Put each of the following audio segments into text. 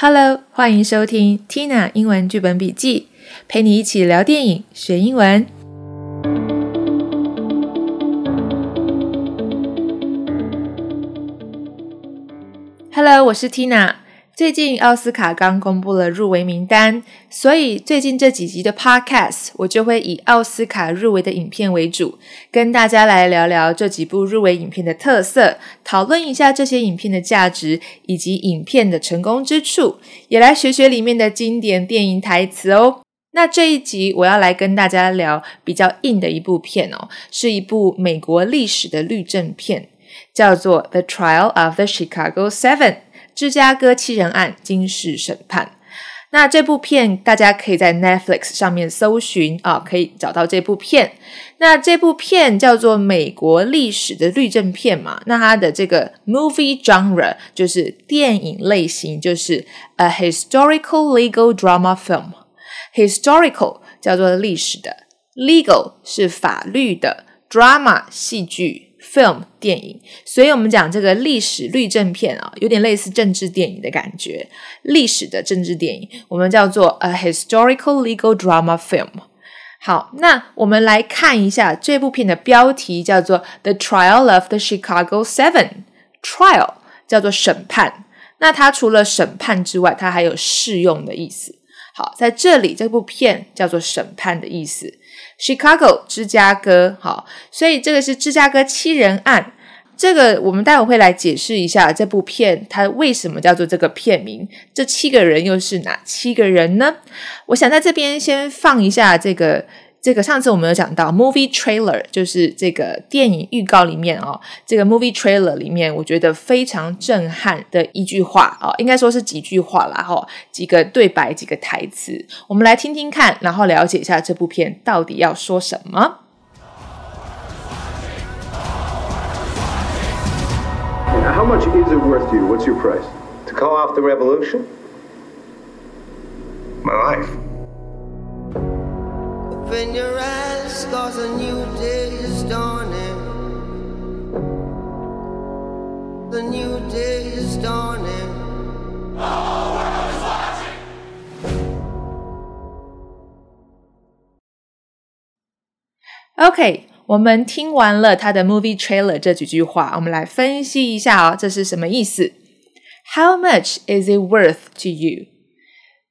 Hello，欢迎收听 Tina 英文剧本笔记，陪你一起聊电影学英文。Hello，我是 Tina。最近奥斯卡刚公布了入围名单，所以最近这几集的 Podcast 我就会以奥斯卡入围的影片为主，跟大家来聊聊这几部入围影片的特色，讨论一下这些影片的价值以及影片的成功之处，也来学学里面的经典电影台词哦。那这一集我要来跟大家聊比较硬的一部片哦，是一部美国历史的律政片，叫做《The Trial of the Chicago Seven》。芝加哥七人案惊世审判，那这部片大家可以在 Netflix 上面搜寻啊，可以找到这部片。那这部片叫做美国历史的律政片嘛，那它的这个 movie genre 就是电影类型，就是 a historical legal drama film。historical 叫做历史的，legal 是法律的，drama 戏剧。Film 电影，所以我们讲这个历史律政片啊，有点类似政治电影的感觉。历史的政治电影，我们叫做 a historical legal drama film。好，那我们来看一下这部片的标题，叫做 The Trial of the Chicago Seven。Trial 叫做审判，那它除了审判之外，它还有适用的意思。好，在这里这部片叫做审判的意思。Chicago 芝加哥，好，所以这个是芝加哥七人案。这个我们待会会来解释一下这部片它为什么叫做这个片名。这七个人又是哪七个人呢？我想在这边先放一下这个。这个上次我们有讲到 movie trailer，就是这个电影预告里面哦，这个 movie trailer 里面，我觉得非常震撼的一句话哦，应该说是几句话啦哈，几个对白，几个台词，我们来听听看，然后了解一下这部片到底要说什么。How much is it worth to you? What's your price? To call off the revolution? My life. Open your eyes, cause a new day is dawning. The new day is dawning. OK，我们听完了他的 movie trailer 这几句话，我们来分析一下哦，这是什么意思？How much is it worth to you？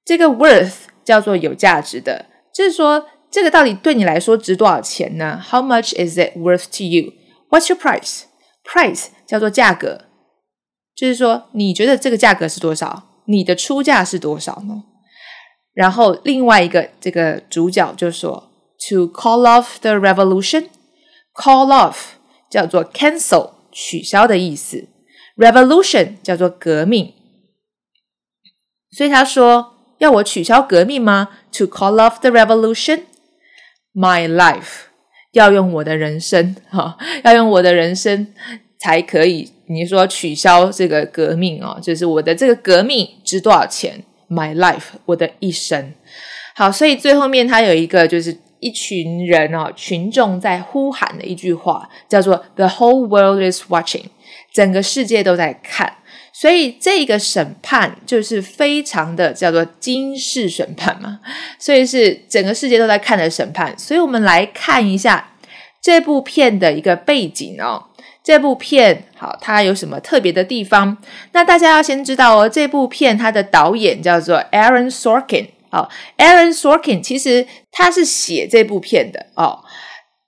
这个 worth 叫做有价值的，就是说。这个到底对你来说值多少钱呢？How much is it worth to you? What's your price? Price 叫做价格，就是说你觉得这个价格是多少？你的出价是多少呢？然后另外一个这个主角就说，To call off the revolution, call off 叫做 cancel 取消的意思，revolution 叫做革命，所以他说要我取消革命吗？To call off the revolution。My life 要用我的人生 哈，要用我的人生才可以。你说取消这个革命哦，就是我的这个革命值多少钱？My life 我的一生。好，所以最后面他有一个就是一群人哦，群众在呼喊的一句话，叫做 “The whole world is watching”，整个世界都在看。所以这个审判就是非常的叫做惊世审判嘛，所以是整个世界都在看的审判。所以我们来看一下这部片的一个背景哦。这部片好，它有什么特别的地方？那大家要先知道哦，这部片它的导演叫做 Aaron Sorkin 哦，Aaron Sorkin 其实他是写这部片的哦，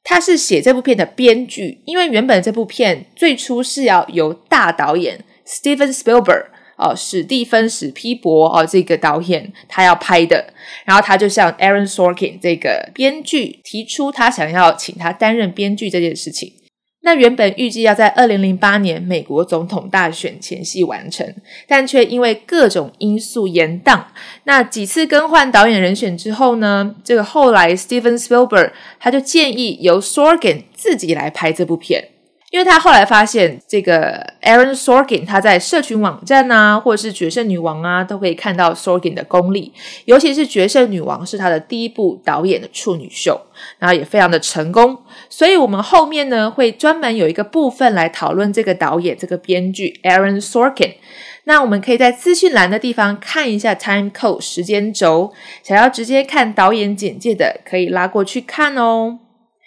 他是写这部片的编剧，因为原本这部片最初是要由大导演。Steven Spielberg 哦，史蒂芬史皮伯哦，这个导演他要拍的，然后他就向 Aaron Sorkin 这个编剧提出，他想要请他担任编剧这件事情。那原本预计要在二零零八年美国总统大选前夕完成，但却因为各种因素延宕。那几次更换导演人选之后呢，这个后来 Steven Spielberg 他就建议由 Sorkin 自己来拍这部片。因为他后来发现，这个 Aaron Sorkin 他在社群网站啊，或者是《决胜女王》啊，都可以看到 Sorkin 的功力。尤其是《决胜女王》是他的第一部导演的处女秀，然后也非常的成功。所以，我们后面呢会专门有一个部分来讨论这个导演、这个编剧 Aaron Sorkin。那我们可以在资讯栏的地方看一下 time code 时间轴，想要直接看导演简介的，可以拉过去看哦。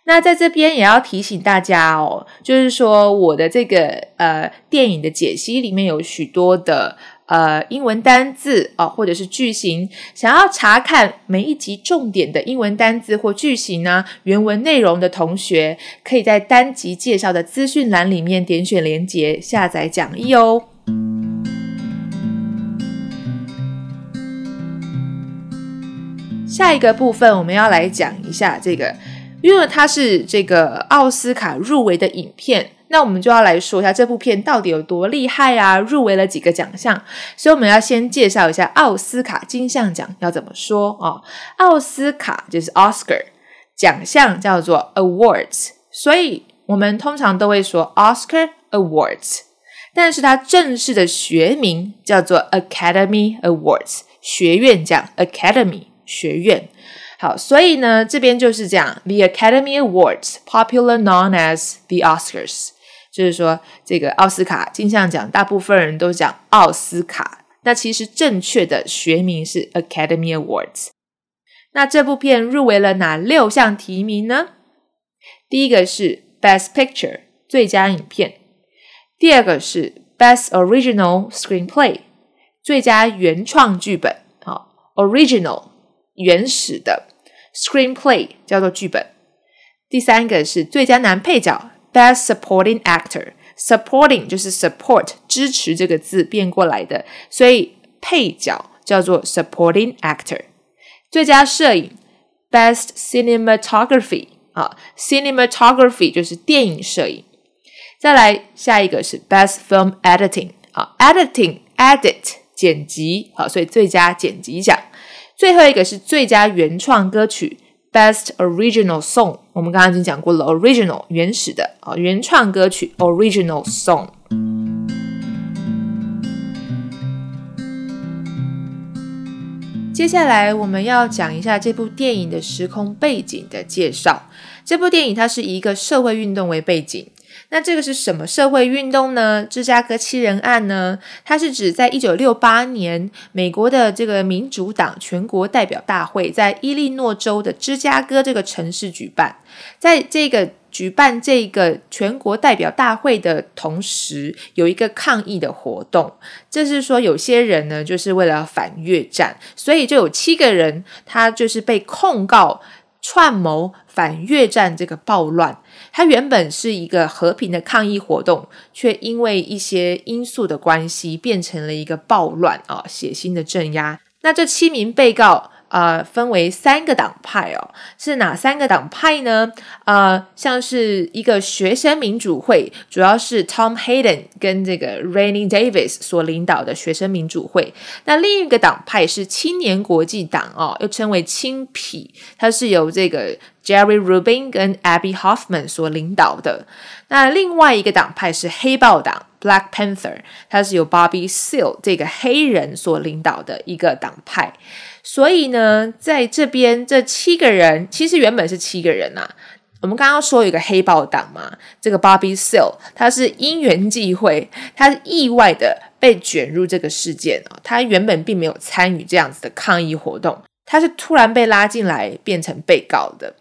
那在这边也要提醒大家哦，就是说我的这个呃电影的解析里面有许多的呃英文单字哦，或者是句型，想要查看每一集重点的英文单字或句型呢，原文内容的同学，可以在单集介绍的资讯栏里面点选连结下载讲义哦。下一个部分我们要来讲一下这个。因为它是这个奥斯卡入围的影片，那我们就要来说一下这部片到底有多厉害啊！入围了几个奖项，所以我们要先介绍一下奥斯卡金像奖要怎么说哦。奥斯卡就是 Oscar 奖项叫做 Awards，所以我们通常都会说 Oscar Awards，但是它正式的学名叫做 Academy Awards，学院奖 Academy 学院。好，所以呢，这边就是这样，The Academy Awards, popular known as the Oscars，就是说这个奥斯卡金像奖，大部分人都讲奥斯卡，那其实正确的学名是 Academy Awards。那这部片入围了哪六项提名呢？第一个是 Best Picture 最佳影片，第二个是 Best Original Screenplay 最佳原创剧本，好，Original 原始的。Screenplay 叫做剧本，第三个是最佳男配角 Best Supporting Actor，Supporting 就是 support 支持这个字变过来的，所以配角叫做 Supporting Actor。最佳摄影 Best Cinematography 啊，Cinematography 就是电影摄影。再来下一个是 Best Film Editing 啊，Editing Edit 剪辑啊，所以最佳剪辑奖。最后一个是最佳原创歌曲，Best Original Song。我们刚刚已经讲过了，Original 原始的啊，原创歌曲 Original Song。接下来我们要讲一下这部电影的时空背景的介绍。这部电影它是以一个社会运动为背景。那这个是什么社会运动呢？芝加哥七人案呢？它是指在一九六八年，美国的这个民主党全国代表大会在伊利诺州的芝加哥这个城市举办。在这个举办这个全国代表大会的同时，有一个抗议的活动。这是说有些人呢，就是为了反越战，所以就有七个人，他就是被控告串谋反越战这个暴乱。它原本是一个和平的抗议活动，却因为一些因素的关系，变成了一个暴乱啊，血腥的镇压。那这七名被告。呃，分为三个党派哦，是哪三个党派呢？呃，像是一个学生民主会，主要是 Tom Hayden 跟这个 Rainy Davis 所领导的学生民主会。那另一个党派是青年国际党哦，又称为青痞，它是由这个 Jerry Rubin 跟 Abby Hoffman 所领导的。那另外一个党派是黑豹党 Black Panther，它是由 Bobby Seal 这个黑人所领导的一个党派。所以呢，在这边这七个人其实原本是七个人呐。我们刚刚说有个黑豹党嘛，这个 Bobby Seal 他是因缘际会，他意外的被卷入这个事件啊。他原本并没有参与这样子的抗议活动，他是突然被拉进来变成被告的。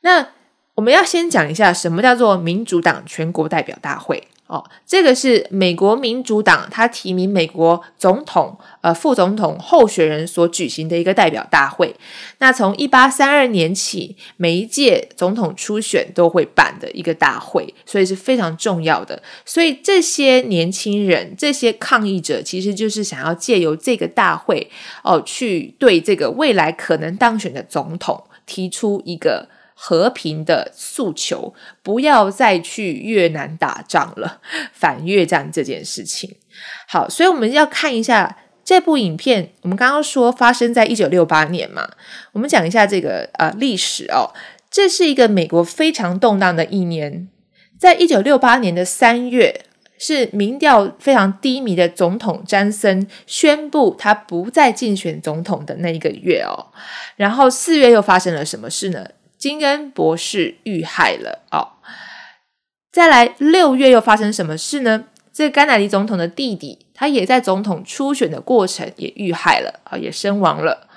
那我们要先讲一下什么叫做民主党全国代表大会。哦，这个是美国民主党他提名美国总统、呃副总统候选人所举行的一个代表大会。那从一八三二年起，每一届总统初选都会办的一个大会，所以是非常重要的。所以这些年轻人、这些抗议者，其实就是想要借由这个大会，哦，去对这个未来可能当选的总统提出一个。和平的诉求，不要再去越南打仗了，反越战这件事情。好，所以我们要看一下这部影片。我们刚刚说发生在一九六八年嘛，我们讲一下这个呃历史哦。这是一个美国非常动荡的一年，在一九六八年的三月，是民调非常低迷的总统詹森宣布他不再竞选总统的那一个月哦。然后四月又发生了什么事呢？金恩博士遇害了哦。再来六月又发生什么事呢？这个甘乃迪总统的弟弟，他也在总统初选的过程也遇害了啊，也身亡了。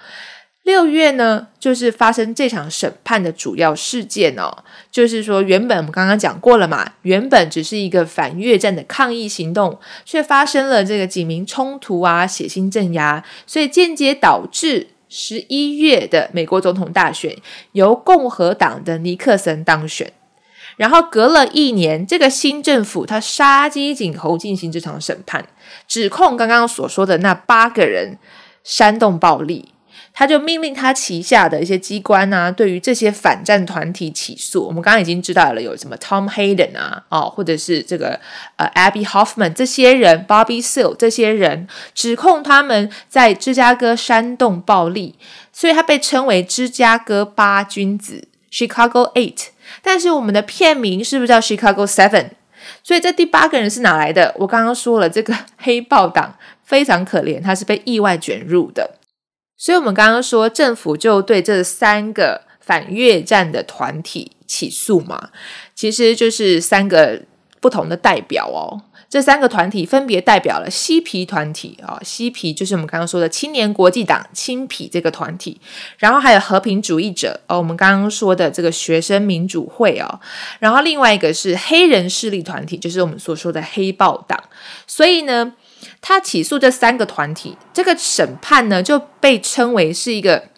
六月呢，就是发生这场审判的主要事件哦，就是说原本我们刚刚讲过了嘛，原本只是一个反越战的抗议行动，却发生了这个警民冲突啊，血腥镇压，所以间接导致十一月的美国总统大选由共和党的尼克森当选。然后隔了一年，这个新政府他杀鸡儆猴进行这场审判，指控刚刚所说的那八个人煽动暴力。他就命令他旗下的一些机关啊，对于这些反战团体起诉。我们刚刚已经知道了，有什么 Tom Hayden 啊，哦，或者是这个呃 Abby Hoffman 这些人，Bobby Seal 这些人，指控他们在芝加哥煽动暴力，所以他被称为芝加哥八君子 （Chicago Eight）。但是我们的片名是不是叫 Chicago Seven？所以这第八个人是哪来的？我刚刚说了，这个黑豹党非常可怜，他是被意外卷入的。所以，我们刚刚说，政府就对这三个反越战的团体起诉嘛，其实就是三个不同的代表哦。这三个团体分别代表了嬉皮团体啊，嬉皮就是我们刚刚说的青年国际党青皮这个团体，然后还有和平主义者哦，我们刚刚说的这个学生民主会哦，然后另外一个是黑人势力团体，就是我们所说的黑豹党。所以呢。他起诉这三个团体，这个审判呢就被称为是一个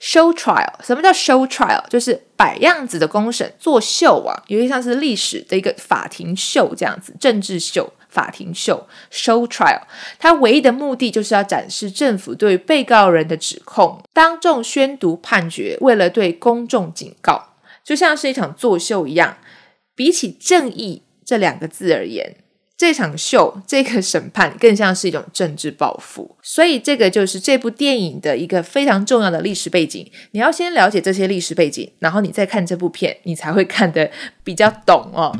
show trial。什么叫 show trial？就是摆样子的公审，作秀啊，有点像是历史的一个法庭秀这样子，政治秀、法庭秀 show trial。它唯一的目的就是要展示政府对被告人的指控，当众宣读判决，为了对公众警告，就像是一场作秀一样。比起正义这两个字而言。这场秀，这个审判更像是一种政治报复，所以这个就是这部电影的一个非常重要的历史背景。你要先了解这些历史背景，然后你再看这部片，你才会看得比较懂哦。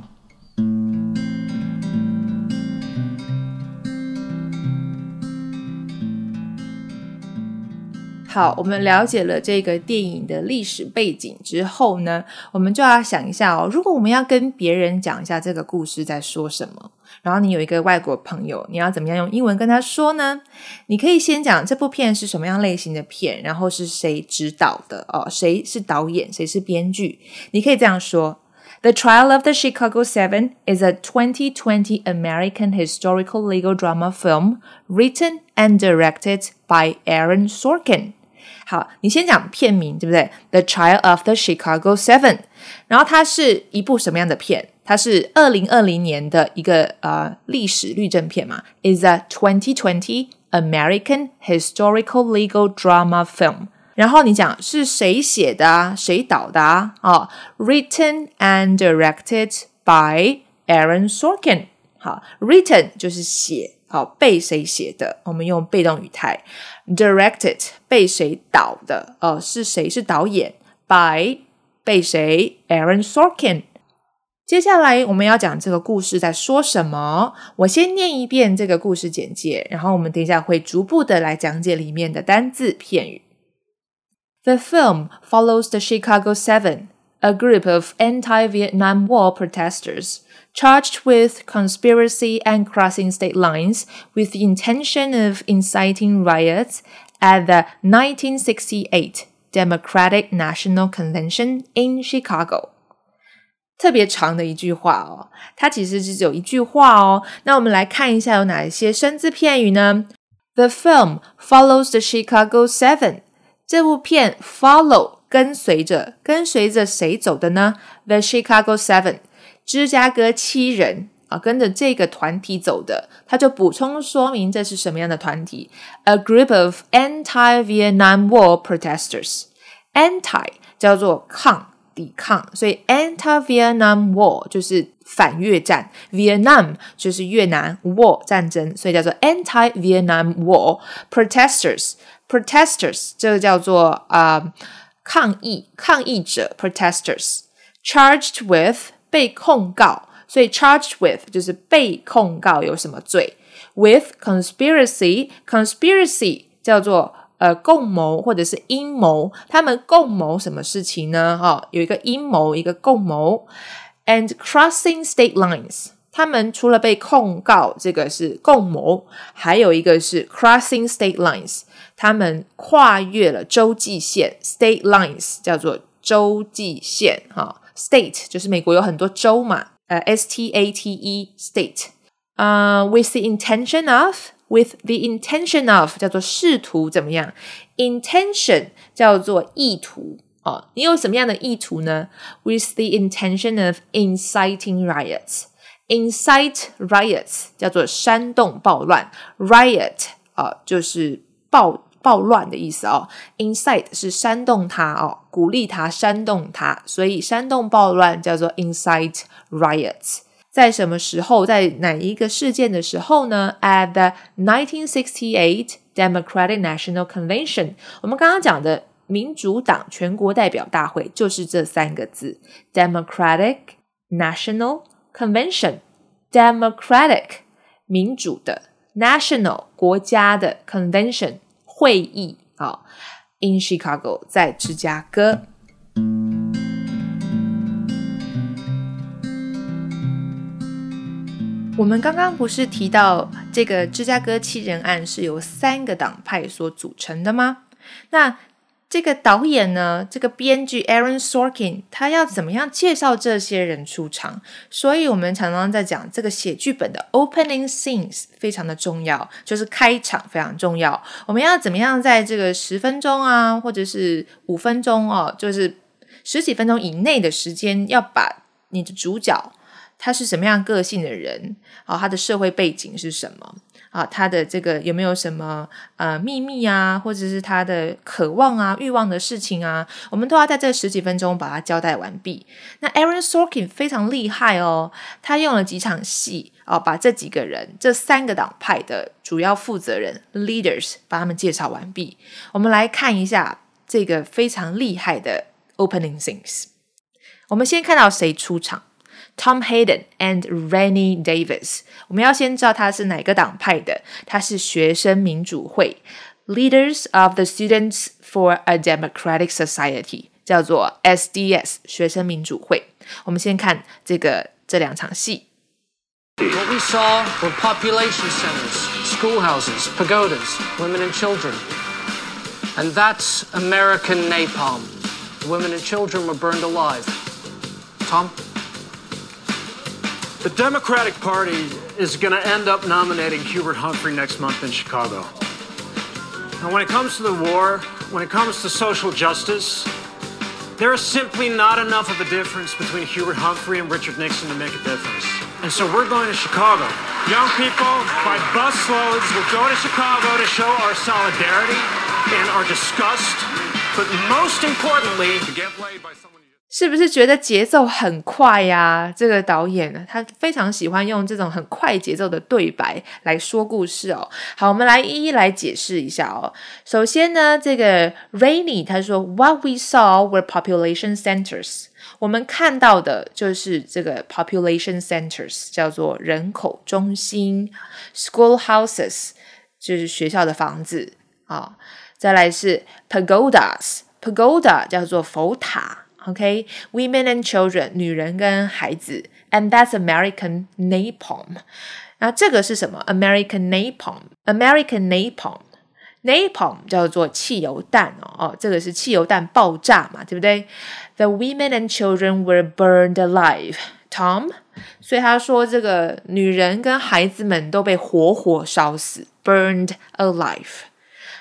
好，我们了解了这个电影的历史背景之后呢，我们就要想一下哦，如果我们要跟别人讲一下这个故事在说什么，然后你有一个外国朋友，你要怎么样用英文跟他说呢？你可以先讲这部片是什么样类型的片，然后是谁指导的哦，谁是导演，谁是编剧？你可以这样说：The Trial of the Chicago Seven is a 2020 American historical legal drama film written and directed by Aaron Sorkin。好，你先讲片名，对不对？The Trial of the Chicago Seven，然后它是一部什么样的片？它是二零二零年的一个呃历史律政片嘛？Is a twenty twenty American historical legal drama film。然后你讲是谁写的啊？谁导的啊？哦，Written and directed by Aaron Sorkin。好，Written 就是写。好，被谁写的？我们用被动语态，directed 被谁导的？呃，是谁是导演？by 被谁？Aaron Sorkin。接下来我们要讲这个故事在说什么。我先念一遍这个故事简介，然后我们等一下会逐步的来讲解里面的单字片语。The film follows the Chicago Seven, a group of anti-Vietnam War protesters charged with conspiracy and crossing state lines with the intention of inciting riots at the 1968 Democratic National Convention in Chicago。特别长的一句话哦，它其实只有一句话哦。那我们来看一下有哪一些生字片语呢？The film follows the Chicago Seven。这部片 follow 跟随着，跟随着谁走的呢？The Chicago Seven。 芝加哥七人啊，跟着这个团体走的，他就补充说明这是什么样的团体：a group of anti-Vietnam War protesters。anti 叫做抗、抵抗，所以 anti-Vietnam War 就是反越战，Vietnam 就是越南 War 战争，所以叫做 anti-Vietnam War protesters。protesters 这个叫做啊抗议、抗议者 protesters charged with 被控告所以 charged with 就是被控告有什么罪？With conspiracy，conspiracy 叫做呃共谋或者是阴谋，他们共谋什么事情呢？哈、有一个阴谋，一个共谋，and crossing state lines。他们除了被控告这个是共谋，还有一个是 crossing state lines，他们跨越了州际线，state lines 叫做州际线哈、state 就是美国有很多州嘛，呃，S T A T E state，呃、w i t h the intention of。With the intention of 叫做试图怎么样？Intention 叫做意图哦。你有什么样的意图呢？With the intention of inciting riots。Incite riots 叫做煽动暴乱，riot 啊、就是暴暴乱的意思哦。Incite 是煽动他哦，鼓励他，煽动他，所以煽动暴乱叫做 incite riots。在什么时候，在哪一个事件的时候呢？At the 1968 Democratic National Convention，我们刚刚讲的民主党全国代表大会就是这三个字：Democratic National Convention。Democratic 民主的，National 国家的 Convention 会议啊、in Chicago 在芝加哥。我们刚刚不是提到这个芝加哥七人案是由三个党派所组成的吗？那这个导演呢，这个编剧 Aaron Sorkin，他要怎么样介绍这些人出场？所以我们常常在讲这个写剧本的 opening scenes 非常的重要，就是开场非常重要。我们要怎么样在这个十分钟啊，或者是五分钟哦，就是十几分钟以内的时间，要把你的主角他是什么样个性的人啊，他的社会背景是什么？啊，他的这个有没有什么呃秘密啊，或者是他的渴望啊、欲望的事情啊，我们都要在这十几分钟把它交代完毕。那 Aaron Sorkin 非常厉害哦，他用了几场戏哦，把这几个人、这三个党派的主要负责人 leaders 把他们介绍完毕。我们来看一下这个非常厉害的 opening scenes。我们先看到谁出场。Tom Hayden and Rennie Davis，我们要先知道他是哪个党派的，他是学生民主会 Leaders of the Students for a Democratic Society，叫做 SDS 学生民主会。我们先看这个这两场戏。 What we saw were population centers, schoolhouses, pagodas, women and children. And that's American napalm. The women and children were burned alive. Tom? The Democratic Party is going to end up nominating Hubert Humphrey next month in Chicago. And when it comes to the war, when it comes to social justice, there is simply not enough of a difference between Hubert Humphrey and Richard Nixon to make a difference. And so we're going to Chicago. Young people, by busloads, will go to Chicago to show our solidarity and our disgust, but most importantly, to get played by someone. 是不是觉得节奏很快呀？这个导演，他非常喜欢用这种很快节奏的对白来说故事哦。好，我们来一一来解释一下哦。首先呢，这个 Rainy 他说，What we saw were population centers。我们看到的就是这个 population centers，叫做人口中心；schoolhouses 就是学校的房子啊、再来是 pagodas，pagoda 叫做佛塔。OK，women、and children，女人跟孩子，and that's American napalm。那这个是什么？American napalm，American napalm，napalm 叫做汽油弹哦，哦，这个是汽油弹爆炸嘛，对不对？The women and children were burned alive。Tom，所以他说这个女人跟孩子们都被活活烧死，burned alive。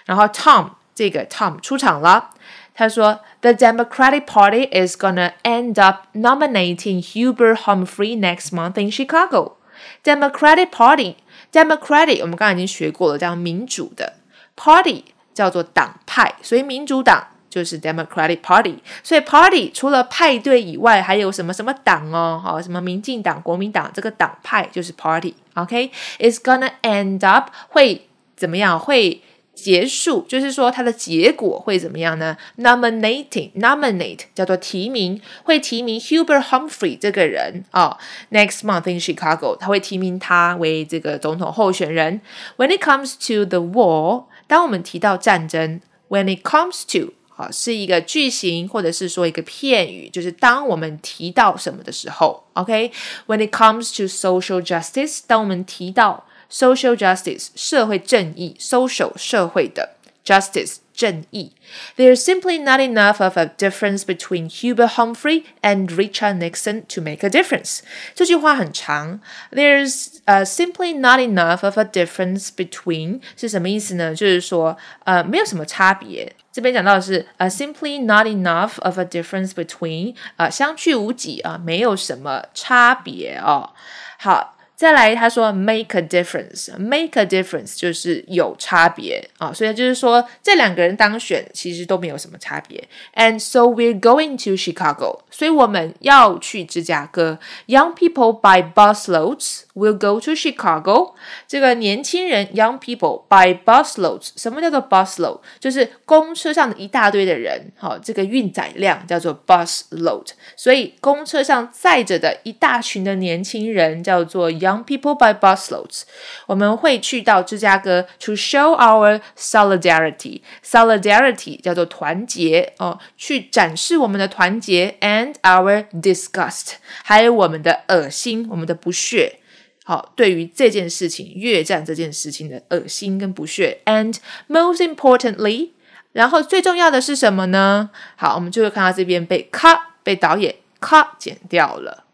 然后 Tom 这个 Tom 出场了。 他说：“The Democratic Party is gonna end up nominating Hubert Humphrey next month in Chicago. Democratic Party，Democratic 我们刚才已经学过了，叫民主的 Party 叫做党派，所以民主党就是 Democratic Party。所以 Party 除了派对以外，还有什么什么党哦？好，什么民进党、国民党这个党派就是 Party。OK，is、gonna end up 会怎么样？会 结束，就是说它的结果会怎么样呢？Nominating nominate 叫做提名，会提名 Hubert Humphrey 这个人啊、Next month in Chicago，他会提名他为这个总统候选人。When it comes to the war，当我们提到战争，When it comes to 啊，是一个句型，或者是说一个片语，就是当我们提到什么的时候，OK？When、it comes to social justice，当我们提到 social justice 社会正义，social 社会的 justice 正义，There's simply not enough of a difference between Hubert Humphrey and Richard Nixon to make a difference。这句话很长，There's uh, simply not enough of a difference between 是什么意思呢？就是说，呃，没有什么差别。这边讲到的是，呃，simply not enough of a difference between，啊、相去无几啊、没有什么差别哦。好， 再来，他说 make a difference，make a difference 就是有差别啊、所以就是说这两个人当选其实都没有什么差别。And so we're going to Chicago，所以我们要去芝加哥。Young people by busloads will go to Chicago。这个年轻人 young people by busloads，什么叫做 busload？就是公车上的一大堆的人，好、这个运载量叫做 busload。所以公车上载着的一大群的年轻人叫做 young people by busloads。我们会去到芝加哥 to show our solidarity。solidarity 叫做团结哦，去展示我们的团结 and our disgust，还有我们的恶心，我们的不屑。好，对于这件事情，越战这件事情的恶心跟不屑，and most importantly，然后最重要的是什么呢？好，我们就会看到这边被 cut，被导演 cut 剪掉了。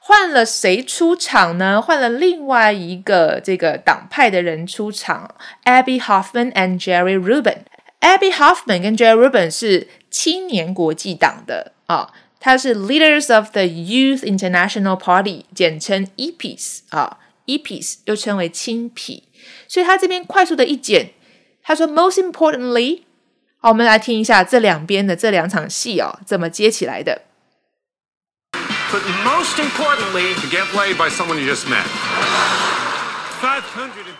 换了谁出场呢？换了另外一个这个党派的人出场，Abby Hoffman and Jerry Rubin。Abby Hoffman 跟 Jerry Rubin 是青年国际党的啊，他是 Leaders of the Youth International Party，简称 EPs 啊，EPs 又称为青痞。所以他这边快速的一剪，他说 Most importantly，好，我们来听一下这两边的这两场戏哦，怎么接起来的。 But most importantly, To get laid by someone you just met. 530.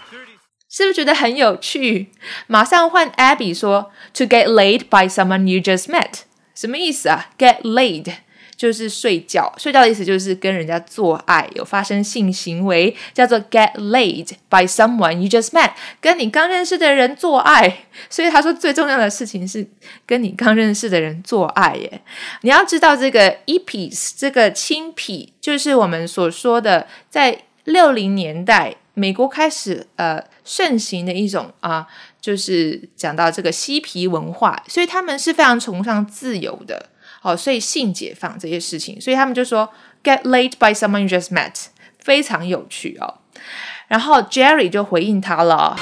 是不是觉得很有趣？马上换 Abby 说，To get laid by someone you just met， 什么意思啊？Get laid 就是睡觉，睡觉的意思就是跟人家做爱，有发生性行为，叫做 get laid by someone you just met，跟你刚认识的人做爱。所以他说最重要的事情是跟你刚认识的人做爱耶。你要知道这个 EPIS 这个青痞，就是我们所说的在六零年代。美国开始呃盛行的一种啊，就是讲到这个嬉皮文化，所以他们是非常崇尚自由的，哦，所以性解放这些事情，所以他们就说 get laid by someone you just met，非常有趣哦。然后 Jerry 就回应他了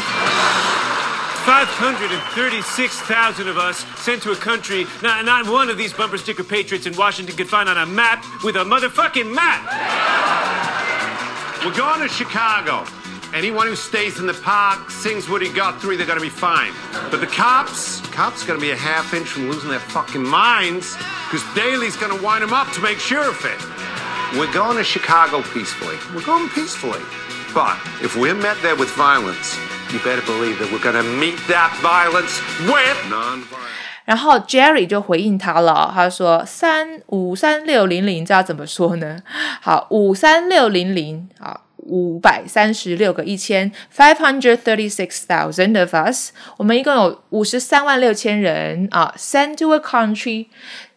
，Five hundred and thirty six thousand of us sent to a country not, not one of these bumper sticker patriots in Washington could find on a map with a motherfucking map. We're going to Chicago. Anyone who stays in the park, sings Woody Guthrie, they're gonna be fine. But the cops, cops gonna be a half inch from losing their fucking minds, because Daly's gonna wind them up to make sure of it. We're going to Chicago peacefully. We're going peacefully. But if we're met there with violence, you better believe that we're gonna meet that violence with non-violence. 然后 Jerry 就回应他了，他说三五三六零零，这要怎么说呢？好，五三六零零，好。 五百三十六个一千，five hundred thirty six thousand of us，我们一共有五十三万六千人啊，sent to a country，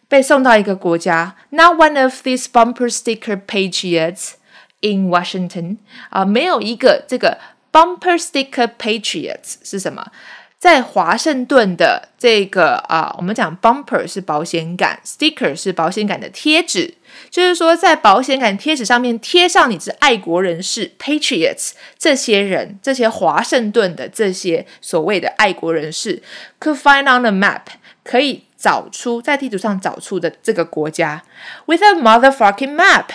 被送到一个国家。Not one of these bumper sticker patriots in Washington 啊，没有一个这个 bumper sticker patriots 是什么？ 在华盛顿的这个啊，我们讲 bumper 是保险杆，sticker 是保险杆的贴纸，就是说在保险杆贴纸上面贴上你是爱国人士 patriots 这些人，这些华盛顿的这些所谓的爱国人士，could find on the map 可以找出在地图上找出的这个国家，with a motherfucking map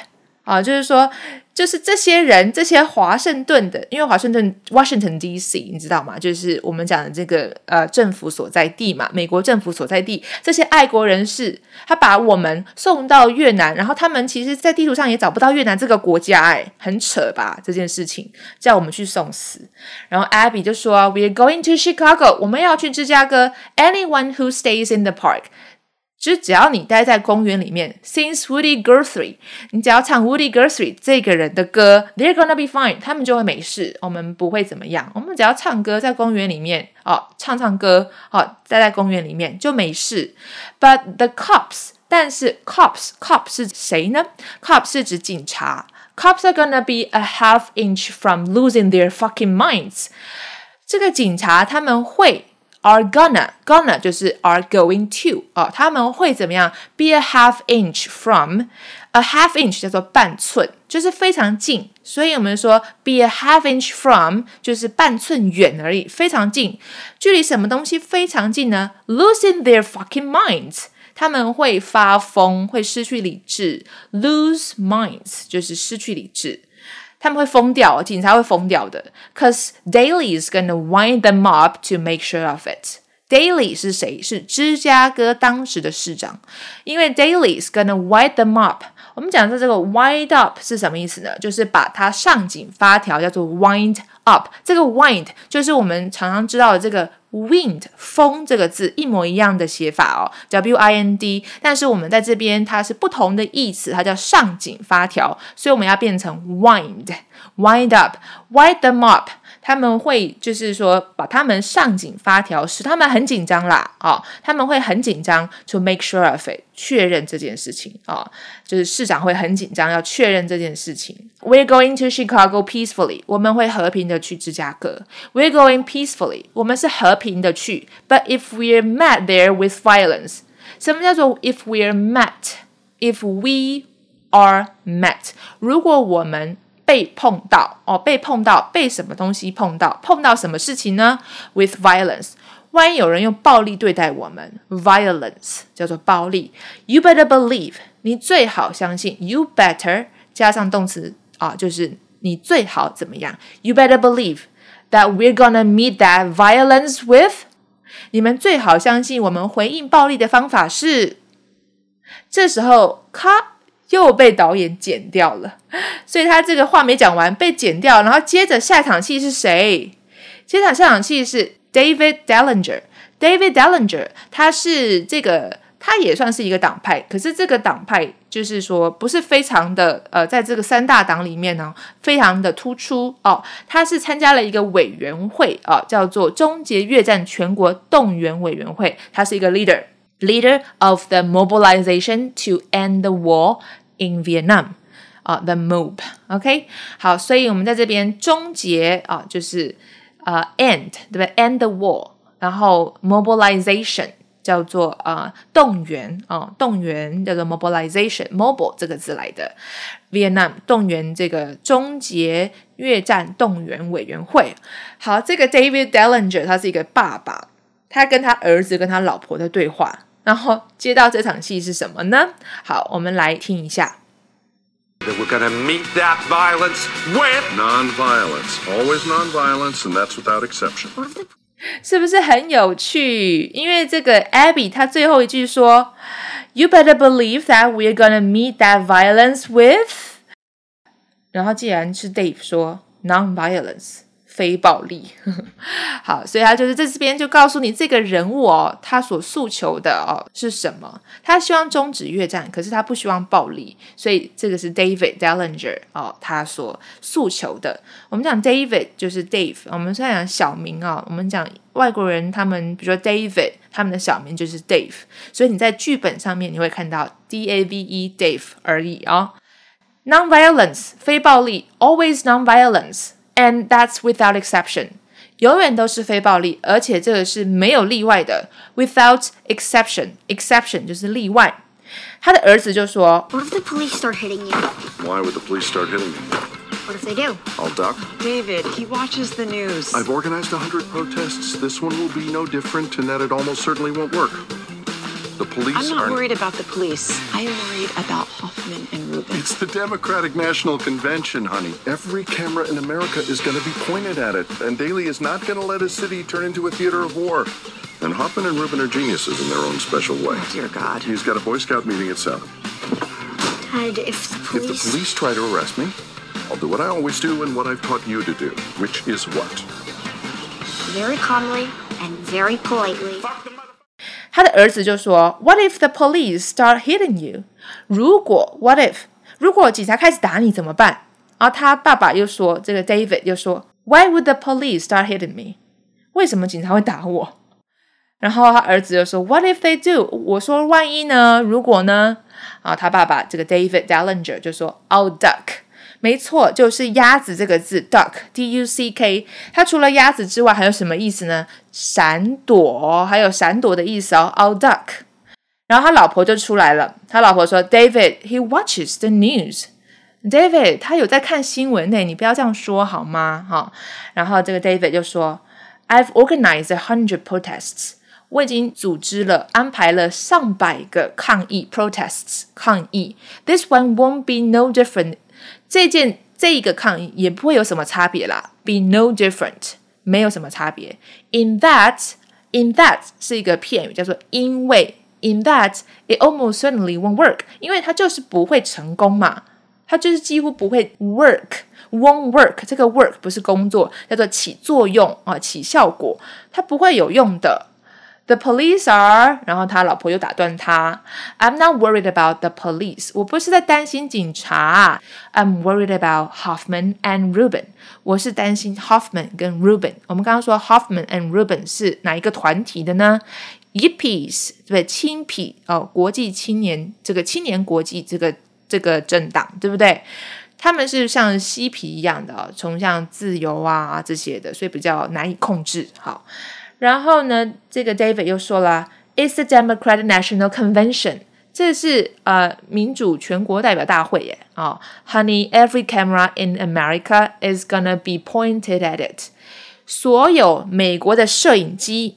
啊，就是说就是这些人，这些华盛顿的，因为华盛顿 Washington D.C. 你知道吗？就是我们讲的这个呃政府所在地嘛，美国政府所在地，这些爱国人士，他把我们送到越南，然后他们其实，在地图上也找不到越南这个国家，哎，很扯吧？这件事情叫我们去送死。然后 Abby 就说：“We're going to Chicago，我们要去芝加哥。Anyone who stays in the park。”就是只要你待在公园里面，Since Woody Guthrie，你只要唱 Woody Guthrie 这个人的歌，They're gonna be fine，他们就会没事，我们不会怎么样。我们只要唱歌在公园里面，哦，唱唱歌，哦，待在公园里面就没事。But the cops，但是 cops，cop 是谁呢？cop 是指警察。Cops are gonna be a half inch from losing their fucking minds。这个警察他们会。 are gonna gonna 就是 are going to 哦，他们会怎么样？be a half inch from a half inch 叫做半寸，就是非常近。所以我们说 be a half inch from 就是半寸远而已，非常近。距离什么东西非常近呢？Losing their fucking minds，他们会发疯，会失去理智。Lose minds 就是失去理智。 他们会疯掉，警察会疯掉的。Cause Daly is gonna wind them up to make sure of it. Daly 是谁？是芝加哥当时的市长。因为 Daly is gonna wind them up。 我们讲的这个 wind up 是什么意思呢？就是把它上紧发条，叫做 wind up。这个 wind 就是我们常常知道的这个。wind 风这个字一模一样的写法哦，w i n d，但是我们在这边它是不同的意思，它叫上紧发条，所以我们要变成 wind，wind up，wind them up。他们会就是说把他们上紧发条，使他们很紧张啦，啊，他们会很紧张，to make sure of it，确认这件事情啊，就是市长会很紧张，要确认这件事情。We're going to Chicago peacefully，我们会和平的去芝加哥。We're going peacefully，我们是和平的去。But if we're met there with violence，什么叫做 if we're met？If we are met，如果我们 被碰到哦，被碰到，被什么东西碰到？碰到什么事情呢？With violence，万一有人用暴力对待我们，violence 叫做暴力。You better believe，你最好相信。You better 加上动词啊，就是你最好怎么样？You better believe that we're gonna meet that violence with。你们最好相信，我们回应暴力的方法是。这时候，咔。又被导演剪掉了，所以他这个话没讲完，被剪掉。然后接着下场戏是谁？接场下场戏是 David Dellinger。David Dellinger，他是这个，他也算是一个党派，可是这个党派就是说不是非常的呃，在这个三大党里面呢，非常的突出哦。他是参加了一个委员会啊，叫做终结越战全国动员委员会，他是一个 leader。Leader of the mobilization to end the war in Vietnam 啊、，the MOB，OK，、okay? 好，所以我们在这边终结啊，就是呃、end 对不对？end the war，然后 mobilization 叫做啊、动员啊、动员叫做 mobilization，mobile 这个字来的，Vietnam 动员这个终结越战动员委员会。好，这个 David Dellinger 他是一个爸爸。他跟他儿子跟他老婆的对话，然后接到这场戏是什么呢？好，我们来听一下。That we're gonna meet that violence with non-violence, always non-violence, and that's without exception. 是不是很有趣？因为这个 Abby 他最后一句说，You better believe that we're gonna meet that violence with。然后既然是 Dave 说 non-violence。非暴力，好，所以他就是在这边就告诉你这个人物哦，他所诉求的哦是什么？他希望终止越战，可是他不希望暴力，所以这个是 David Dellinger 哦，他所诉求的。我们讲 David 就是 Dave，我们在讲小名啊，我们讲外国人他们比如说 David，他们的小名就是 Dave，所以你在剧本上面你会看到 D A V E Dave 而已啊。Non-violence 非暴力，always non-violence。And that's without exception，永远都是非暴力，而且这个是没有例外的。Without exception，exception 就是例外。他的儿子就说：“What if the police start hitting you? Why would the police start hitting me? What if they do? I'll duck. David, he watches the news. I've organized a hundred protests. This one will be no different in that it almost certainly won't work. The police I'm not are. worried about the police. I am worried about Hoffman and Rubin. It's the Democratic National Convention, honey. Every camera in America is going to be pointed at it, and Daley is not going to let his city turn into a theater of war. And Hoffman and Rubin are geniuses in their own special way. Oh, dear God. He's got a Boy Scout meeting at 7. Dad, if the police... If the police try to arrest me, I'll do what I always do and what I've taught you to do, which is what? Very calmly and very politely. 他的儿子就说：“What if the police start hitting you？如果 What if 如果警察开始打你怎么办？”然后他爸爸又说：“这个 David 又说，Why would the police start hitting me？为什么警察会打我？”然后他儿子就说：“What if they do？” 我说：“万一呢？如果呢？”啊，他爸爸这个 David Dallinger 就说：“I'll duck。”没错，就是鸭子这个字，duck，d u c k。它除了鸭子之外，还有什么意思呢？闪躲，还有闪躲的意思哦。I'll duck。然后他老婆就出来了，他老婆说：“David, he watches the news。” David 他有在看新闻呢，你不要这样说好吗？哈。然后这个 David 就说：“I've organized a hundred protests。”我已经组织了、安排了上百个抗议 protests 抗议。This one won't be no different 这件这一个抗议也不会有什么差别啦，be no different，没有什么差别。In that, in that 是一个片语，叫做因为。In that, it almost certainly won't work，因为它就是不会成功嘛，它就是几乎不会 work，won't work。这个 work 不是工作，叫做起作用啊，起效果，它不会有用的。The police are，然后他老婆又打断他，I'm not worried about the police，我不是在担心警察，I'm worried about Hoffman and Rubin，我是担心 Hoffman 跟 Rubin。我们刚刚说 Hoffman and Rubin 是哪一个团体的呢？Yippies，对不对？青皮哦，国际青年这个青年国际这个这个政党，对不对？他们是像嬉皮一样的、哦，崇尚自由啊这些的，所以比较难以控制。好。然后呢，这个 David 又说了，It's the Democratic National Convention，这是呃民主全国代表大会耶啊、哦、，Honey, every camera in America is gonna be pointed at it，所有美国的摄影机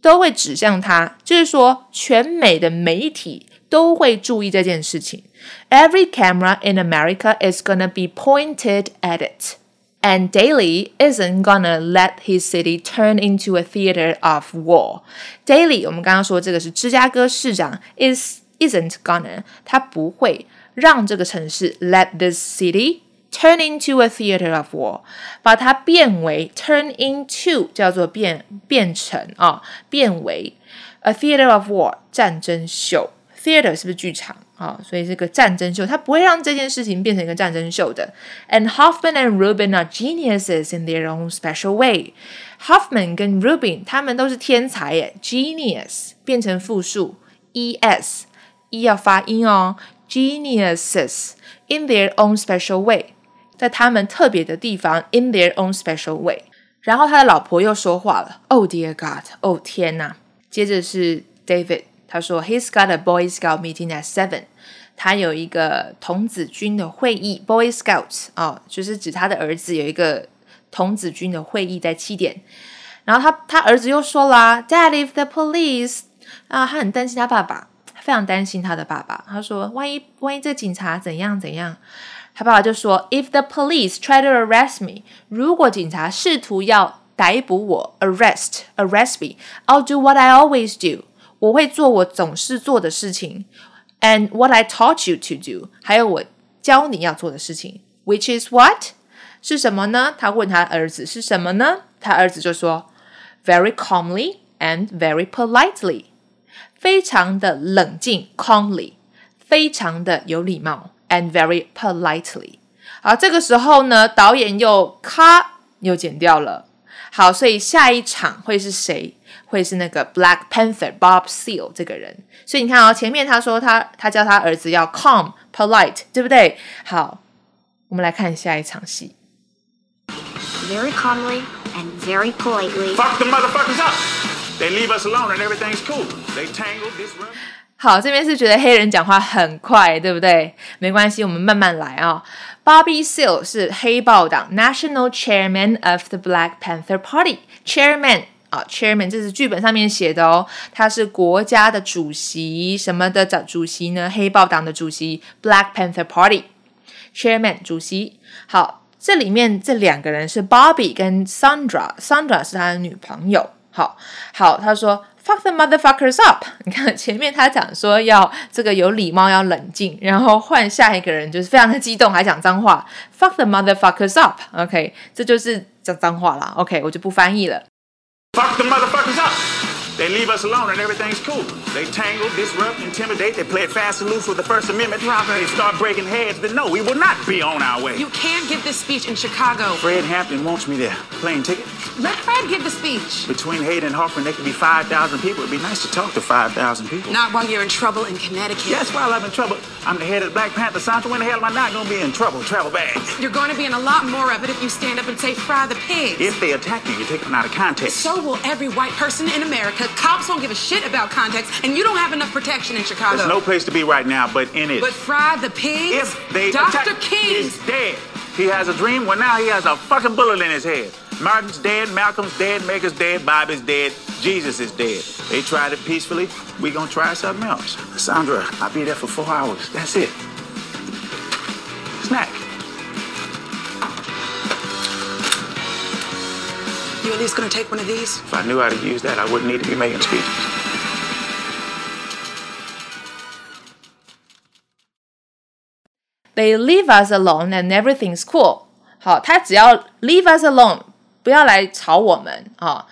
都会指向它，就是说全美的媒体都会注意这件事情。Every camera in America is gonna be pointed at it. And Daley isn't gonna let his city turn into a theater of war. Daley，我们刚刚说这个是芝加哥市长，is isn't gonna，他不会让这个城市 let this city turn into a theater of war，把它变为 turn into 叫做变变成啊、变为 a theater of war 战争秀。theater 是不是剧场 啊、所以这个战争秀，它不会让这件事情变成一个战争秀的。And Hoffman and Rubin are geniuses in their own special way. Hoffman 跟 Rubin 他们都是天才耶，genius 变成复数，es e 要发音哦，geniuses in their own special way，在他们特别的地方，in their own special way。然后他的老婆又说话了，Oh dear God，哦天哪！接着是 David。他说：“He's got a Boy Scout meeting at seven。 他有一个童子军的会议，Boy Scouts 哦，就是指他的儿子有一个童子军的会议在七点。然后他他儿子又说啦，Dad, if the police 啊，他很担心他爸爸，非常担心他的爸爸。他说，万一万一这警察怎样怎样，他爸爸就说，If the police try to arrest me，如果警察试图要逮捕我，arrest arrest me，I'll do what I always do。”我会做我总是做的事情 ，and what I taught you to do，还有我教你要做的事情，which is what 是什么呢？他问他儿子是什么呢？他儿子就说，very calmly and very politely，非常的冷静，calmly，非常的有礼貌，and very politely。好，这个时候呢，导演又咔又剪掉了。好，所以下一场会是谁？ 会是那个 Black Panther Bob Seale 这个人。所以你看哦，前面他说他他教他儿子要 calm polite，对不对？好，我们来看下一场戏。Very calmly and very politely. Fuck the motherfuckers up. They leave us alone and everything's cool. They tangled this. room. 好，这边是觉得黑人讲话很快，对不对？没关系，我们慢慢来啊、Bobby Seale 是黑豹党 National Chairman of the Black Panther Party，Chairman 啊，chairman 这是剧本上面写的哦，他是国家的主席，什么的主主席呢？黑豹党的主席，Black Panther Party，chairman 主席。好，这里面这两个人是 Bobby 跟 Sandra，Sandra 是他的女朋友。好好，他说 Fuck the motherfuckers up！你看前面他讲说要这个有礼貌，要冷静，然后换下一个人就是非常的激动，还讲脏话。Fuck the motherfuckers up！OK，这就是讲脏话啦。OK，我就不翻译了。Fuck the motherfuckers up. They leave us alone and everything's cool. They tangle, disrupt, intimidate. They play it fast and loose with the First Amendment. They start breaking heads. Then no, we will not be on our way. You can't give this speech in Chicago. Fred Hampton wants me there. Plane ticket. Let Fred give the speech. Between Hayden and Hoffman, there could be 5,000 people. It'd be nice to talk to 5,000 people. Not while you're in trouble in Connecticut. Yes, while I'm in trouble. I'm the head of the Black Panther. Sandra, when the hell am I not going to be in trouble? Travel bag. You're going to be in a lot more of it if you stand up and say, fry the pigs. If they attack you, you take them out of context. So will every white person in America. Cops won't give a shit about context, and you don't have enough protection in Chicago. There's no place to be right now but in it. But fry the pigs? if they Dr. King! he's dead. He has a dream. Well, now he has a fucking bullet in his head. Martin's dead, Malcolm's dead, Maker's dead, Bobby's dead, Jesus is dead. They tried it peacefully. We gonna try something else. Sandra, I'll be there for four hours. That's it. Snack. You at least gonna take one of these? If I knew how to use that, I wouldn't need to be making speeches. They leave us alone and everything's cool。好，他只要 leave us alone，不要来吵我们啊。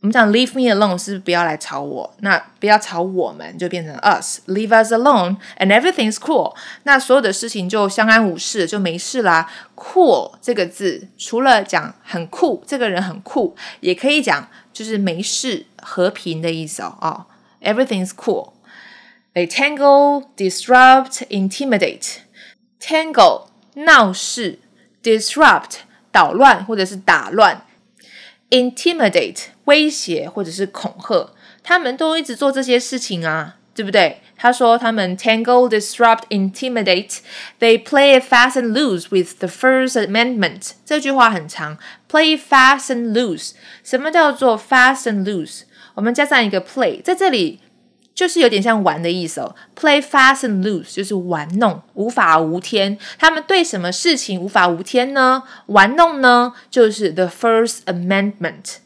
我们讲 leave me alone 是不要来吵我，那不要吵我们就变成 us。Leave us alone and everything's cool。那所有的事情就相安无事，就没事啦。Cool 这个字，除了讲很酷，这个人很酷，也可以讲就是没事、和平的意思哦。哦，everything's cool。They tangle, disrupt, intimidate。Tangle 闹事，disrupt 捣乱或者是打乱，intimidate 威胁或者是恐吓，他们都一直做这些事情啊，对不对？他说他们 tangle, disrupt, intimidate. They play fast and loose with the First Amendment. 这句话很长，play fast and loose。什么叫做 fast and loose？我们加上一个 play，在这里。就是有点像玩的意思哦，play fast and loose 就是玩弄，无法无天。他们对什么事情无法无天呢？玩弄呢？就是 the First Amendment，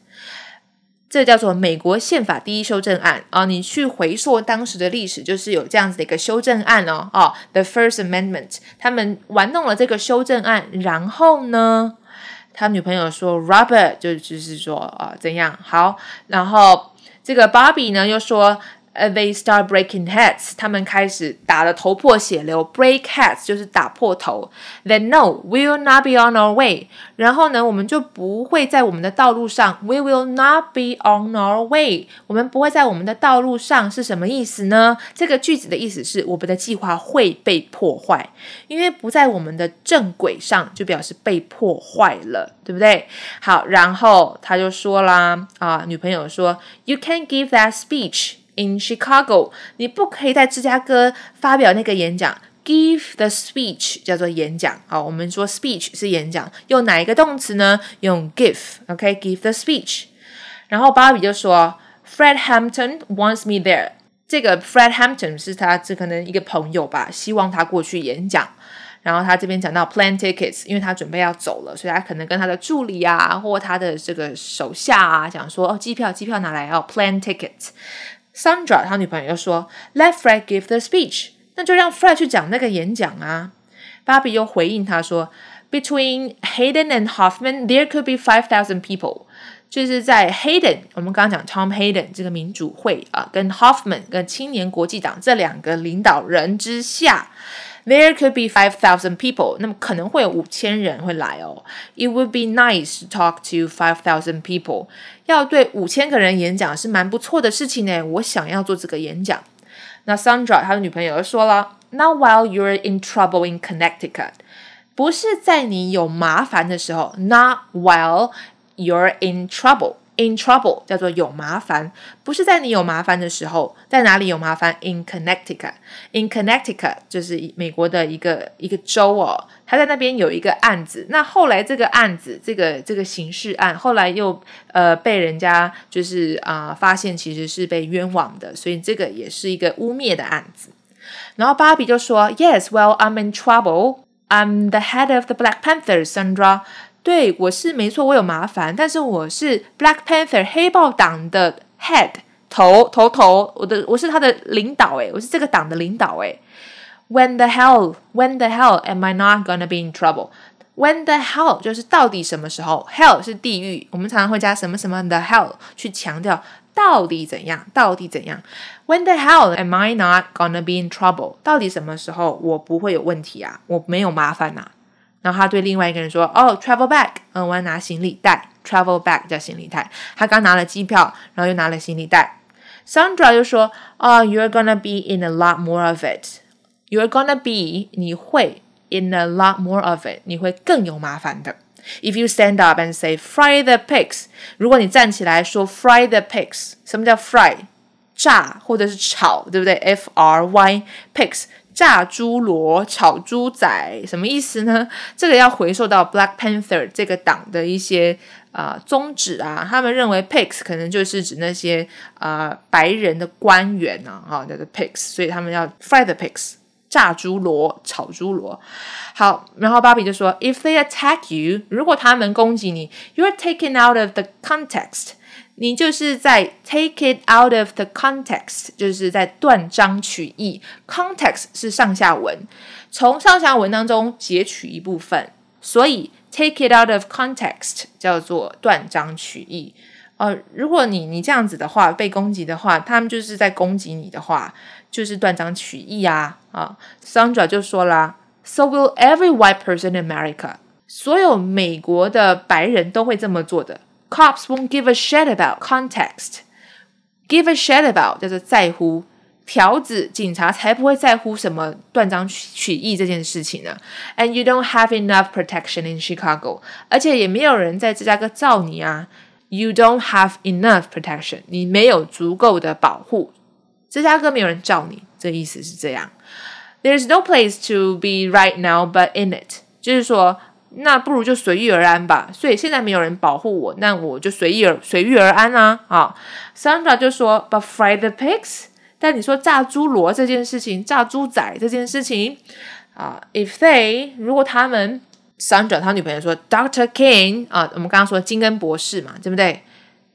这叫做美国宪法第一修正案啊。你去回溯当时的历史，就是有这样子的一个修正案哦。哦，the First Amendment，他们玩弄了这个修正案，然后呢，他女朋友说 Robert 就就是说啊怎样好，然后这个 Bobby 呢又说。they start breaking heads，他们开始打得头破血流。Break heads 就是打破头。Then no, we'll not be on our way。然后呢，我们就不会在我们的道路上。We will not be on our way。我们不会在我们的道路上是什么意思呢？这个句子的意思是我们的计划会被破坏，因为不在我们的正轨上，就表示被破坏了，对不对？好，然后他就说啦，啊，女朋友说，You can't give that speech。In Chicago，你不可以在芝加哥发表那个演讲。Give the speech 叫做演讲。好，我们说 speech 是演讲，用哪一个动词呢？用 give。OK，give、the speech。然后芭比就说，Fred Hampton wants me there。这个 Fred Hampton 是他这可能一个朋友吧，希望他过去演讲。然后他这边讲到 plan tickets，因为他准备要走了，所以他可能跟他的助理啊，或他的这个手下啊，讲说哦，机票，机票拿来哦，plan tickets。Sandra 他女朋友又说，Let Fred give the speech，那就让 Fred 去讲那个演讲啊。芭比又回应他说，Between Hayden and Hoffman, there could be five thousand people。就是在 Hayden，我们刚刚讲 Tom Hayden 这个民主会啊，跟 Hoffman 跟青年国际党这两个领导人之下。There could be five thousand people，那么可能会有五千人会来哦。It would be nice to talk to five thousand people。 要对五千个人演讲是蛮不错的事情呢。我想要做这个演讲。那 Sandra 他的女朋友又说了，Not while you're in trouble in Connecticut，不是在你有麻烦的时候，Not while you're in trouble。In trouble 叫做有麻烦，不是在你有麻烦的时候，在哪里有麻烦？In Connecticut，In Connecticut 就是美国的一个一个州哦，他在那边有一个案子，那后来这个案子，这个这个刑事案，后来又呃被人家就是啊、发现其实是被冤枉的，所以这个也是一个污蔑的案子。然后芭比就说：“Yes, well, I'm in trouble. I'm the head of the Black Panthers, Sandra. 对，我是没错，我有麻烦，但是我是 Black Panther 黑豹党的 head 头头头，我的我是他的领导诶，我是这个党的领导诶。When the hell, when the hell am I not gonna be in trouble? When the hell 就是到底什么时候？Hell 是地狱，我们常常会加什么什么的 hell 去强调到底怎样，到底怎样。When the hell am I not gonna be in trouble？到底什么时候我不会有问题啊？我没有麻烦呐、然后他对另外一个人说：“哦，travel bag，嗯，我要拿行李袋，travel bag 叫行李袋。他刚拿了机票，然后又拿了行李袋。Sandra 就说：哦、y o u r e gonna be in a lot more of it. You're gonna be，你会 in a lot more of it，你会更有麻烦的。If you stand up and say fry the pigs，如果你站起来说 fry the pigs，什么叫 fry？炸或者是炒，对不对？F R Y pigs 炸猪螺、炒猪仔，什么意思呢？这个要回溯到 Black Panther 这个党的一些啊、呃宗旨啊，他们认为 pigs 可能就是指那些啊、呃白人的官员啊，哈、叫做 pigs，所以他们要 fry the pigs。 炸猪螺、炒猪螺，好，然后芭比就说：“If they attack you，如果他们攻击你，you are taken out of the context，你就是在 take it out of the context，就是在断章取义。context 是上下文，从上下文当中截取一部分，所以 take it out of context 叫做断章取义。呃，如果你你这样子的话被攻击的话，他们就是在攻击你的话，就是断章取义啊啊！Sandra 就说啦，So will every white person in America，所有美国的白人都会这么做的。Cops won't give a shit about context. Give a shit about 叫做在乎。条子，警察才不会在乎什么断章取取义这件事情呢。And you don't have enough protection in Chicago，而且也没有人在芝加哥罩你啊。You don't have enough protection，你没有足够的保护。 芝加哥没有人罩你，这意思是这样。There's no place to be right now but in it，就是说，那不如就随遇而安吧。所以现在没有人保护我，那我就随意而随遇而安啊。啊，Sandra 就说，But fry the pigs。但你说炸猪螺这件事情，炸猪仔这件事情啊，if they 如果他们 Sandra 他女朋友说 Doctor King 啊，我们刚刚说金恩博士嘛，对不对？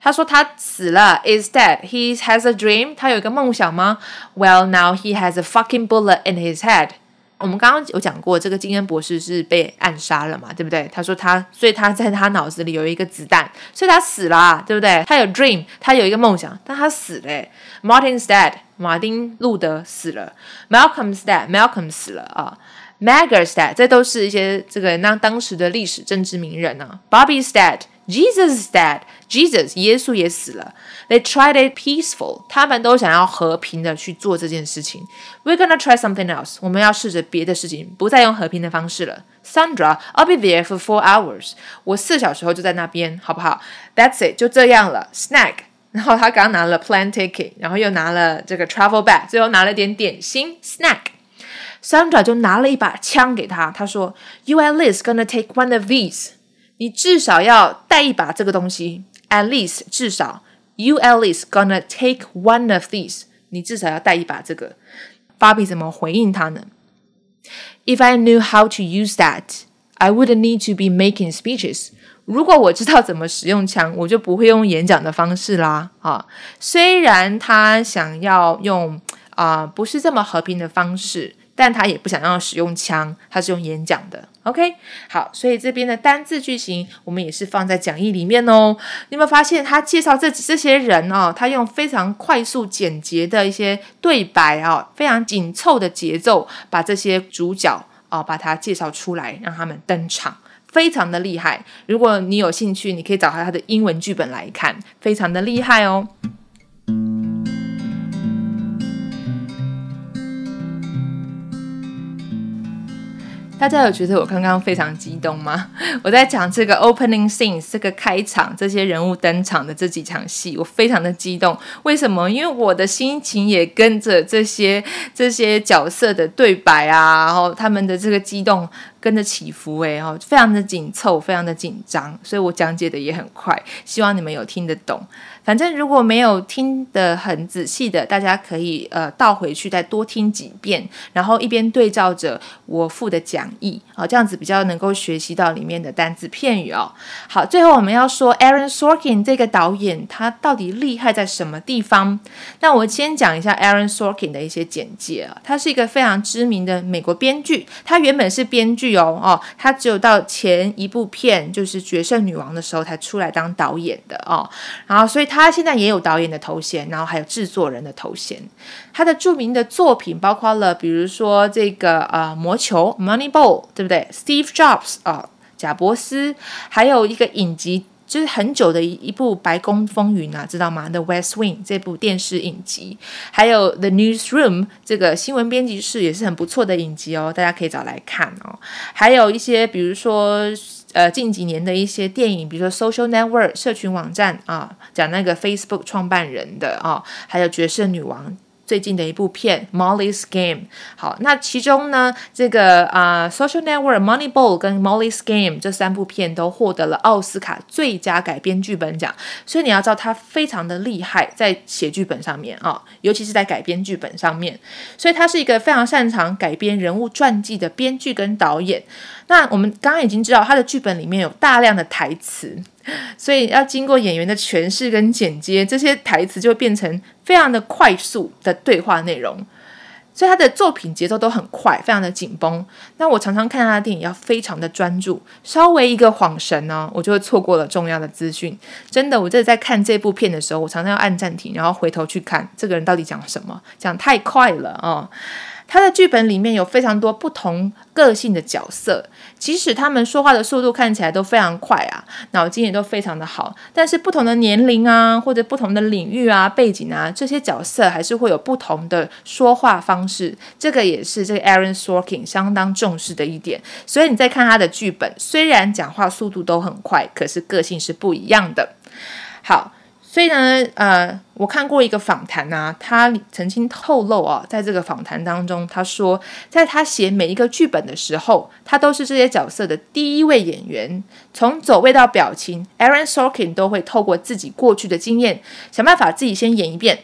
他说他死了，is dead. He has a dream. 他有一个梦想吗？Well, now he has a fucking bullet in his head. 我们刚刚有讲过，这个金恩博士是被暗杀了嘛，对不对？他说他，所以他在他脑子里有一个子弹，所以他死了、啊，对不对？他有 dream，他有一个梦想，但他死了。Martin's dead，马丁路德死了。Malcolm's dead，Malcolm 死了啊。Maggie's dead，这都是一些这个那当时的历史政治名人啊。Bobby's dead. dead，Jesus is dead，Jesus 耶稣也死了。They tried it peaceful，他们都想要和平的去做这件事情。We're gonna try something else，我们要试着别的事情，不再用和平的方式了。Sandra，I'll be there for four hours，我四小时后就在那边，好不好？That's it，就这样了。Snack。然后他刚拿了 plane ticket，然后又拿了这个 travel bag，最后拿了点点心 snack。Sandra 就拿了一把枪给他，他说：“You at least gonna take one of these， 你至少要带一把这个东西。At least 至少，You at least gonna take one of these，你至少要带一把这个。”芭比怎么回应他呢？If I knew how to use that, I wouldn't need to be making speeches. 如果我知道怎么使用枪，我就不会用演讲的方式啦。啊，虽然他想要用啊、呃、不是这么和平的方式，但他也不想要使用枪，他是用演讲的。OK，好，所以这边的单字句型我们也是放在讲义里面哦。你有没有发现他介绍这这些人哦，他用非常快速简洁的一些对白、哦，非常紧凑的节奏，把这些主角、哦、把它介绍出来，让他们登场。非常的厉害，如果你有兴趣，你可以找他他的英文剧本来看，非常的厉害哦。大家有觉得我刚刚非常激动吗？我在讲这个 opening scenes 这个开场，这些人物登场的这几场戏，我非常的激动。为什么？因为我的心情也跟着这些这些角色的对白啊，然后他们的这个激动跟着起伏诶，哦，非常的紧凑，非常的紧张，所以我讲解的也很快，希望你们有听得懂。反正如果没有听得很仔细的，大家可以呃倒回去再多听几遍，然后一边对照着我附的讲义啊，这样子比较能够学习到里面的单字片语哦。好，最后我们要说 Aaron Sorkin 这个导演他到底厉害在什么地方？那我先讲一下 Aaron Sorkin 的一些简介啊，他是一个非常知名的美国编剧，他原本是编剧哦哦，他只有到前一部片就是《决胜女王》的时候才出来当导演的哦，然后所以他。他现在也有导演的头衔，然后还有制作人的头衔。他的著名的作品包括了，比如说这个呃《魔球》（Moneyball），对不对？Steve Jobs 啊，贾伯斯，还有一个影集，就是很久的一一部《白宫风云》啊，知道吗？The West Wing 这部电视影集，还有 The Newsroom 这个新闻编辑室也是很不错的影集哦，大家可以找来看哦。还有一些，比如说。呃，近几年的一些电影，比如说《Social Network》社群网站啊，讲那个 Facebook 创办人的啊，还有《决胜女王》。最近的一部片《Molly's Game》，好，那其中呢，这个啊，《Social Network》、《Moneyball》跟《Molly's Game》这三部片都获得了奥斯卡最佳改编剧本奖，所以你要知道他非常的厉害，在写剧本上面啊，尤其是在改编剧本上面，所以他是一个非常擅长改编人物传记的编剧跟导演。那我们刚刚已经知道，他的剧本里面有大量的台词。所以要经过演员的诠释跟剪接，这些台词就会变成非常的快速的对话内容。所以他的作品节奏都很快，非常的紧绷。那我常常看他的电影要非常的专注，稍微一个晃神呢，我就会错过了重要的资讯。真的，我这在看这部片的时候，我常常要按暂停，然后回头去看这个人到底讲什么，讲太快了啊。他的剧本里面有非常多不同个性的角色，即使他们说话的速度看起来都非常快啊，脑筋也都非常的好，但是不同的年龄啊，或者不同的领域啊、背景啊，这些角色还是会有不同的说话方式。这个也是这个 Aaron Sorkin 相当重视的一点。所以你在看他的剧本，虽然讲话速度都很快，可是个性是不一样的。好。所以呢，呃，我看过一个访谈啊，他曾经透露啊，在这个访谈当中，他说，在他写每一个剧本的时候，他都是这些角色的第一位演员，从走位到表情，Aaron Sorkin 都会透过自己过去的经验，想办法自己先演一遍。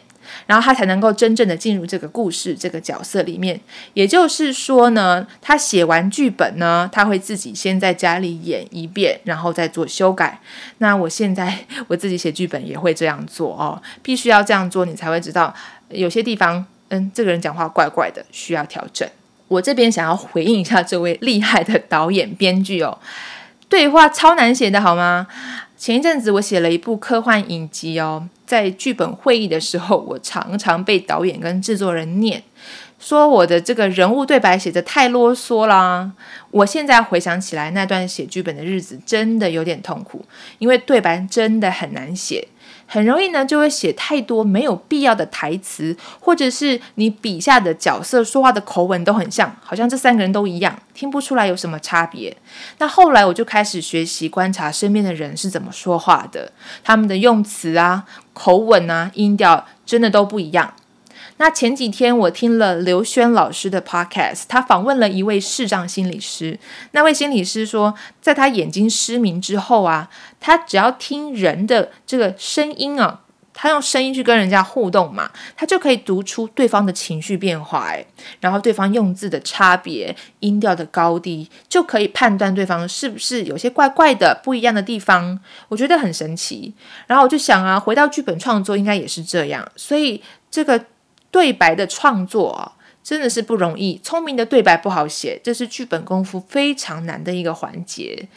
然后他才能够真正的进入这个故事这个角色里面。也就是说呢，他写完剧本呢，他会自己先在家里演一遍，然后再做修改。那我现在我自己写剧本也会这样做哦，必须要这样做，你才会知道有些地方，嗯，这个人讲话怪怪的，需要调整。我这边想要回应一下这位厉害的导演编剧哦，对话超难写的好吗？前一阵子我写了一部科幻影集哦，在剧本会议的时候，我常常被导演跟制作人念，说我的这个人物对白写的太啰嗦啦。我现在回想起来，那段写剧本的日子真的有点痛苦，因为对白真的很难写。很容易呢，就会写太多没有必要的台词，或者是你笔下的角色说话的口吻都很像，好像这三个人都一样，听不出来有什么差别。那后来我就开始学习观察身边的人是怎么说话的，他们的用词啊、口吻啊、音调真的都不一样。那前几天我听了刘轩老师的 podcast，他访问了一位视障心理师。那位心理师说，在他眼睛失明之后啊，他只要听人的这个声音啊，他用声音去跟人家互动嘛，他就可以读出对方的情绪变化，诶，然后对方用字的差别、音调的高低，就可以判断对方是不是有些怪怪的、不一样的地方。我觉得很神奇。然后我就想啊，回到剧本创作应该也是这样，所以这个。对白的创作啊，真的是不容易。聪明的对白不好写，这是剧本功夫非常难的一个环节。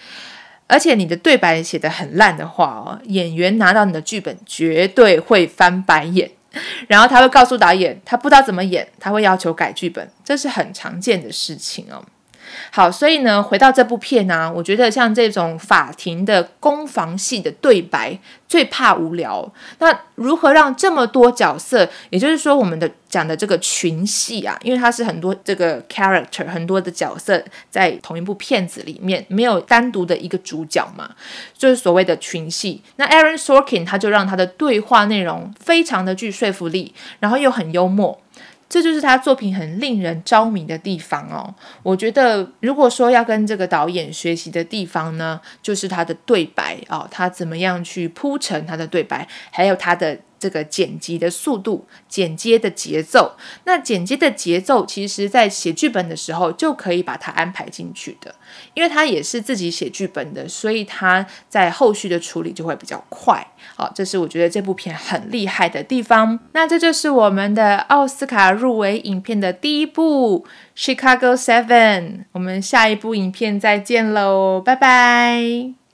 而且你的对白写得很烂的话哦，演员拿到你的剧本绝对会翻白眼，然后他会告诉导演他不知道怎么演，他会要求改剧本，这是很常见的事情哦。好，所以呢，回到这部片呢，我觉得像这种法庭的攻防戏的对白最怕无聊。那如何让这么多角色，也就是说我们的讲的这个群戏啊，因为它是很多这个 character 很多的角色在同一部片子里面，没有单独的一个主角嘛，就是所谓的群戏。那 Aaron Sorkin 他就让他的对话内容非常的具说服力，然后又很幽默。这就是他作品很令人着迷的地方哦。我觉得，如果说要跟这个导演学习的地方呢，就是他的对白哦，他怎么样去铺陈他的对白，还有他的。这个剪辑的速度、剪接的节奏，那剪接的节奏，其实在写剧本的时候就可以把它安排进去的，因为他也是自己写剧本的，所以他在后续的处理就会比较快。好，这是我觉得这部片很厉害的地方。那这就是我们的奥斯卡入围影片的第一部《Chicago Seven》，我们下一部影片再见喽，拜拜。